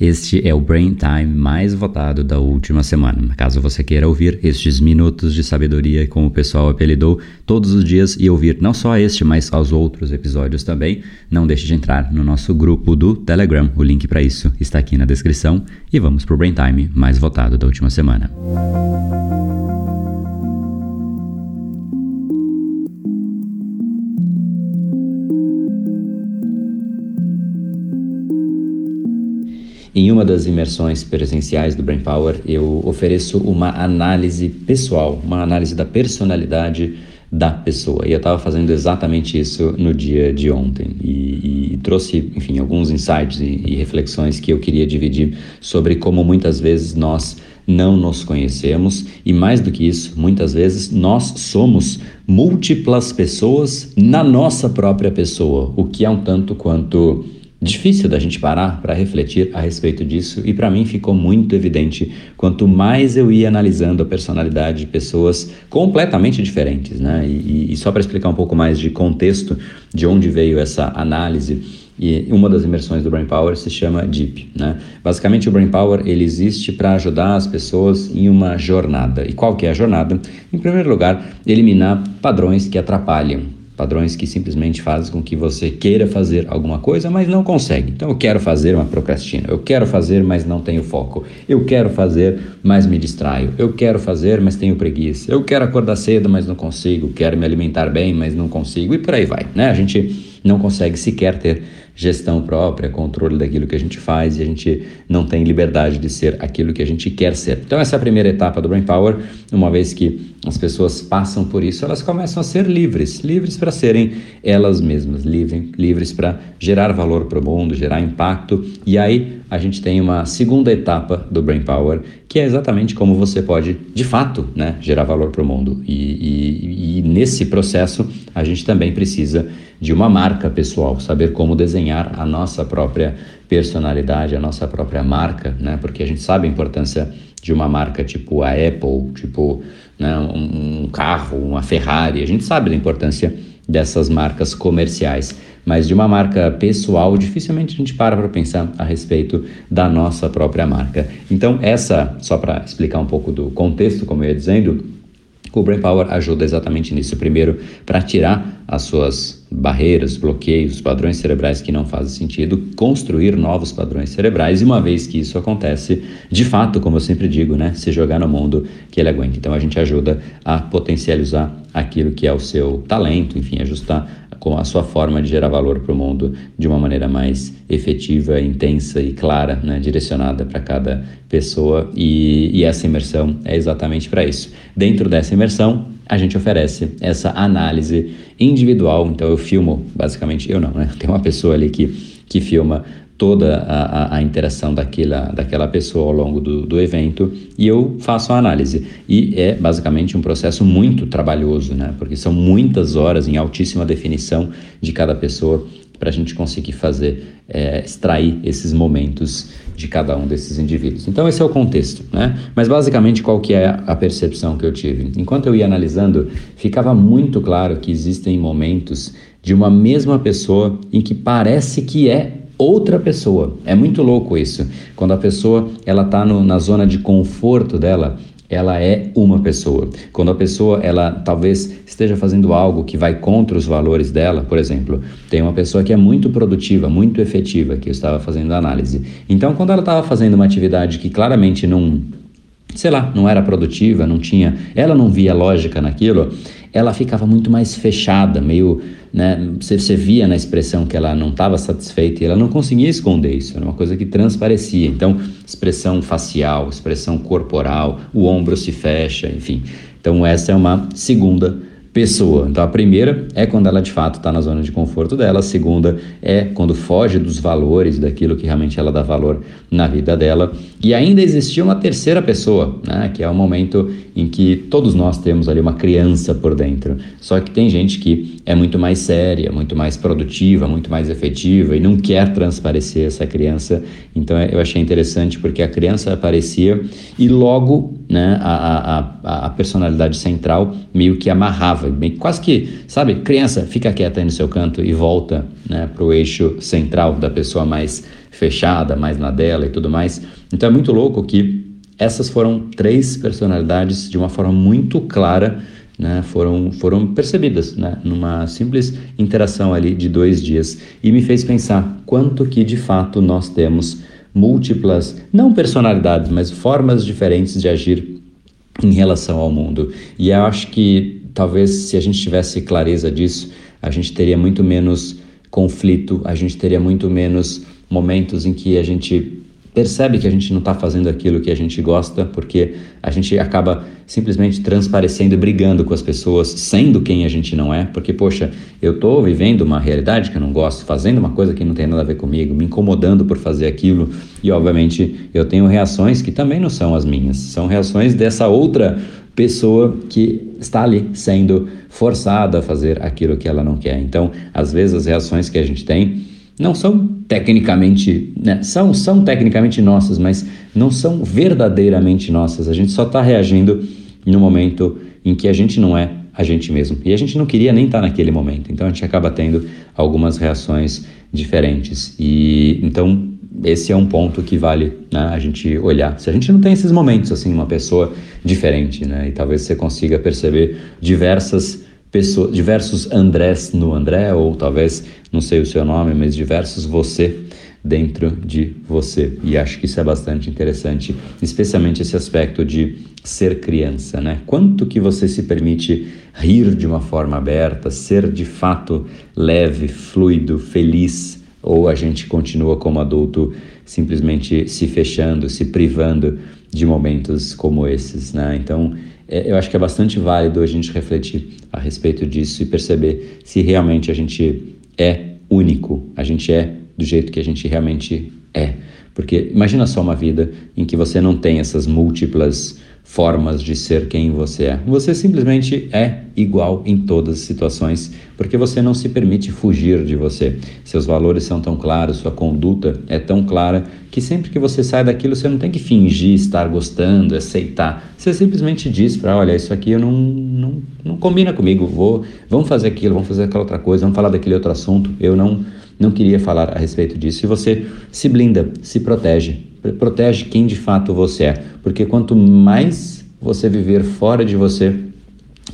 Este é o Brain Time mais votado da última semana. Caso você queira ouvir estes minutos de sabedoria, como o pessoal apelidou, todos os dias e ouvir não só este, mas aos outros episódios também, não deixe de entrar no nosso grupo do Telegram. O link para isso está aqui na descrição. E vamos para o Brain Time mais votado da última semana. Em uma das imersões presenciais do Brain Power, eu ofereço uma análise pessoal, uma análise da personalidade da pessoa. E eu estava fazendo exatamente isso no dia de ontem e, e trouxe, enfim, alguns insights e, e reflexões que eu queria dividir sobre como muitas vezes nós não nos conhecemos e mais do que isso, muitas vezes nós somos múltiplas pessoas na nossa própria pessoa, o que é um tanto quanto Difícil da gente parar para refletir a respeito disso, e para mim ficou muito evidente quanto mais eu ia analisando a personalidade de pessoas completamente diferentes. Né? E, e só para explicar um pouco mais de contexto de onde veio essa análise, e uma das imersões do Brain Power se chama Deep. Né? Basicamente, o Brain Power ele existe para ajudar as pessoas em uma jornada. E qual que é a jornada? Em primeiro lugar, eliminar padrões que atrapalham Padrões que simplesmente fazem com que você queira fazer alguma coisa, mas não consegue. Então, eu quero fazer uma procrastina. Eu quero fazer, mas não tenho foco. Eu quero fazer, mas me distraio. Eu quero fazer, mas tenho preguiça. Eu quero acordar cedo, mas não consigo. Quero me alimentar bem, mas não consigo. E por aí vai. Né? A gente não consegue sequer ter gestão própria, controle daquilo que a gente faz e a gente não tem liberdade de ser aquilo que a gente quer ser. Então, essa é a primeira etapa do Brain Power. Uma vez que as pessoas passam por isso, elas começam a ser livres livres para serem elas mesmas, livres, livres para gerar valor para o mundo, gerar impacto. E aí a gente tem uma segunda etapa do Brain Power, que é exatamente como você pode, de fato, né, gerar valor para o mundo. E, e, e nesse processo, a gente também precisa de uma marca pessoal, saber como desenhar a nossa própria personalidade, a nossa própria marca, né? Porque a gente sabe a importância de uma marca tipo a Apple, tipo né, um, um carro, uma Ferrari, a gente sabe da importância dessas marcas comerciais, mas de uma marca pessoal, dificilmente a gente para para pensar a respeito da nossa própria marca. Então, essa, só para explicar um pouco do contexto, como eu ia dizendo, o Brain Power ajuda exatamente nisso. Primeiro, para tirar as suas barreiras, bloqueios, padrões cerebrais que não fazem sentido, construir novos padrões cerebrais. E uma vez que isso acontece, de fato, como eu sempre digo, né, se jogar no mundo que ele aguenta. Então a gente ajuda a potencializar aquilo que é o seu talento, enfim, ajustar com a sua forma de gerar valor para o mundo de uma maneira mais efetiva, intensa e clara, né, direcionada para cada pessoa. E, e essa imersão é exatamente para isso. Dentro dessa imersão, a gente oferece essa análise individual. Então eu filmo, basicamente, eu não, né? Tem uma pessoa ali que, que filma toda a, a, a, interação daquela, daquela pessoa ao longo do, do evento e eu faço a análise. E é basicamente um processo muito trabalhoso, né? porque são muitas horas em altíssima definição de cada pessoa para a gente conseguir fazer, é, extrair esses momentos de cada um desses indivíduos. Então esse é o contexto, né? Mas basicamente qual que é a percepção que eu tive? Enquanto eu ia analisando, ficava muito claro que existem momentos de uma mesma pessoa em que parece que é outra pessoa. É muito louco isso. Quando a pessoa ela está na zona de conforto dela, ela é uma pessoa. Quando a pessoa ela talvez esteja fazendo algo que vai contra os valores dela, por exemplo, tem uma pessoa que é muito produtiva, muito efetiva, que eu estava fazendo análise. Então, quando ela estava fazendo uma atividade que claramente não sei lá, não era produtiva, não tinha, ela não via lógica naquilo, ela ficava muito mais fechada, meio, né, você, você via na expressão que ela não estava satisfeita e ela não conseguia esconder isso, era uma coisa que transparecia. Então, expressão facial, expressão corporal, o ombro se fecha, enfim. Então, essa é uma segunda pessoa. Então, a primeira é quando ela de fato está na zona de conforto dela, a segunda é quando foge dos valores, daquilo que realmente ela dá valor na vida dela. E ainda existia uma terceira pessoa, né, que é o momento em que todos nós temos ali uma criança por dentro. Só que tem gente que é muito mais séria, muito mais produtiva, muito mais efetiva e não quer transparecer essa criança. Então eu achei interessante porque a criança aparecia e logo né, a, a, a personalidade central meio que amarrava, quase que, sabe, criança, fica quieta aí no seu canto e volta né, para o eixo central da pessoa mais fechada, mais na dela e tudo mais. Então é muito louco que essas foram três personalidades de uma forma muito clara, né, foram, foram percebidas né, numa simples interação ali de dois dias e me fez pensar quanto que de fato nós temos múltiplas, não personalidades, mas formas diferentes de agir em relação ao mundo. E eu acho que talvez se a gente tivesse clareza disso, a gente teria muito menos conflito, a gente teria muito menos momentos em que a gente percebe que a gente não está fazendo aquilo que a gente gosta, porque a gente acaba simplesmente transparecendo e brigando com as pessoas, sendo quem a gente não é, porque, poxa, eu estou vivendo uma realidade que eu não gosto, fazendo uma coisa que não tem nada a ver comigo, me incomodando por fazer aquilo, e obviamente eu tenho reações que também não são as minhas, são reações dessa outra pessoa que está ali sendo forçada a fazer aquilo que ela não quer. Então, às vezes as reações que a gente tem não são tecnicamente, né, são, são tecnicamente nossas, mas não são verdadeiramente nossas. A gente só está reagindo no momento em que a gente não é a gente mesmo. E a gente não queria nem estar tá naquele momento. Então a gente acaba tendo algumas reações diferentes. E então esse é um ponto que vale né, a gente olhar. Se a gente não tem esses momentos assim, uma pessoa diferente, né, e talvez você consiga perceber diversas pessoas, diversos Andrés no André, ou talvez, não sei o seu nome, mas diversos você dentro de você. E acho que isso é bastante interessante, especialmente esse aspecto de ser criança, né? Quanto que você se permite rir de uma forma aberta, ser de fato leve, fluido, feliz, ou a gente continua como adulto simplesmente se fechando, se privando de momentos como esses, né? Então, é, eu acho que é bastante válido a gente refletir a respeito disso e perceber se realmente a gente é único, a gente é do jeito que a gente realmente é. Porque imagina só uma vida em que você não tem essas múltiplas formas de ser quem você é. Você simplesmente é igual em todas as situações, porque você não se permite fugir de você. Seus valores são tão claros, sua conduta é tão clara que sempre que você sai daquilo você não tem que fingir estar gostando, aceitar. Você simplesmente diz para, olha, isso aqui eu não, não, não combina comigo, vou, vamos fazer aquilo, vamos fazer aquela outra coisa, vamos falar daquele outro assunto. Eu não não queria falar a respeito disso. E você se blinda, se protege, protege quem de fato você é, porque quanto mais você viver fora de você,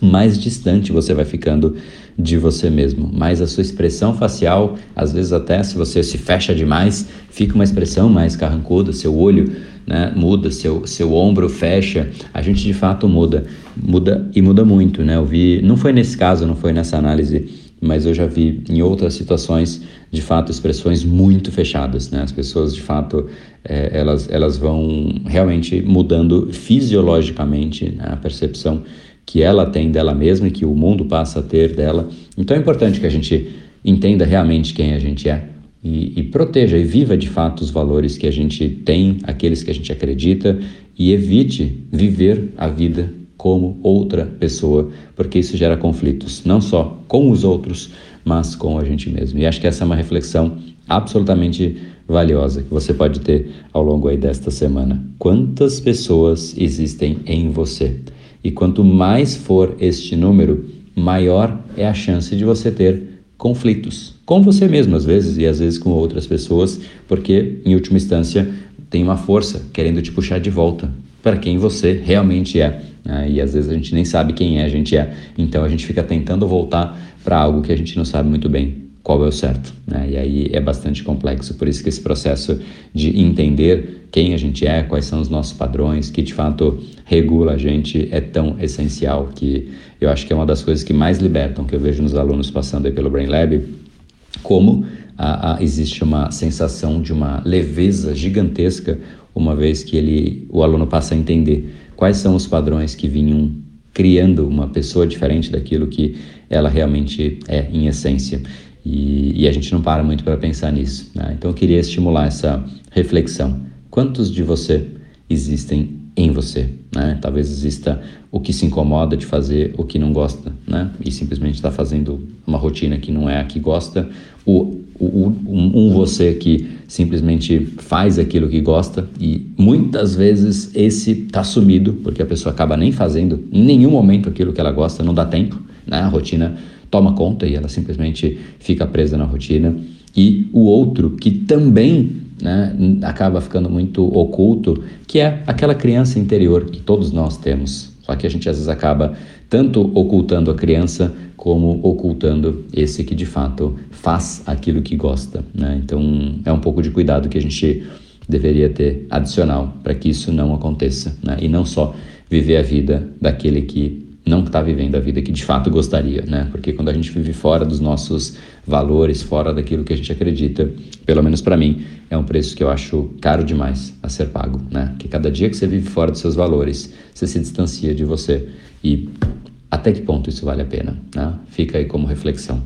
mais distante você vai ficando de você mesmo. Mais a sua expressão facial, às vezes até se você se fecha demais, fica uma expressão mais carrancuda, seu olho né, muda, seu, seu ombro fecha, a gente de fato muda, muda e muda muito, né? Eu vi, não foi nesse caso, não foi nessa análise, mas eu já vi em outras situações de fato expressões muito fechadas, né? As pessoas de fato é, elas elas vão realmente mudando fisiologicamente né? a percepção que ela tem dela mesma e que o mundo passa a ter dela. Então é importante que a gente entenda realmente quem a gente é e, e proteja e viva de fato os valores que a gente tem, aqueles que a gente acredita e evite viver a vida como outra pessoa, porque isso gera conflitos, não só com os outros, mas com a gente mesmo. E acho que essa é uma reflexão absolutamente valiosa que você pode ter ao longo aí desta semana. Quantas pessoas existem em você? E quanto mais for este número, maior é a chance de você ter conflitos com você mesmo às vezes e às vezes com outras pessoas, porque em última instância tem uma força querendo te puxar de volta para quem você realmente é. Né? E às vezes a gente nem sabe quem é a gente é. Então a gente fica tentando voltar para algo que a gente não sabe muito bem qual é o certo. Né? E aí é bastante complexo. Por isso que esse processo de entender quem a gente é, quais são os nossos padrões, que de fato regula a gente, é tão essencial que eu acho que é uma das coisas que mais libertam, que eu vejo nos alunos passando aí pelo Brain Lab, como a, a, existe uma sensação de uma leveza gigantesca uma vez que ele, o aluno passa a entender quais são os padrões que vinham criando uma pessoa diferente daquilo que ela realmente é em essência. E, e a gente não para muito para pensar nisso. Né? Então eu queria estimular essa reflexão. Quantos de você existem em você? Né? Talvez exista o que se incomoda de fazer, o que não gosta, né? e simplesmente está fazendo uma rotina que não é a que gosta, o, um, um você que simplesmente faz aquilo que gosta e muitas vezes esse está sumido porque a pessoa acaba nem fazendo em nenhum momento aquilo que ela gosta, não dá tempo, né? A rotina toma conta e ela simplesmente fica presa na rotina. E o outro que também né, acaba ficando muito oculto, que é aquela criança interior que todos nós temos. Só que a gente às vezes acaba tanto ocultando a criança como ocultando esse que de fato faz aquilo que gosta. Né? Então é um pouco de cuidado que a gente deveria ter adicional para que isso não aconteça. Né? E não só viver a vida daquele que não está vivendo a vida que de fato gostaria, né? Porque quando a gente vive fora dos nossos valores, fora daquilo que a gente acredita, pelo menos para mim, é um preço que eu acho caro demais a ser pago, né? Que cada dia que você vive fora dos seus valores, você se distancia de você e até que ponto isso vale a pena, né? Fica aí como reflexão.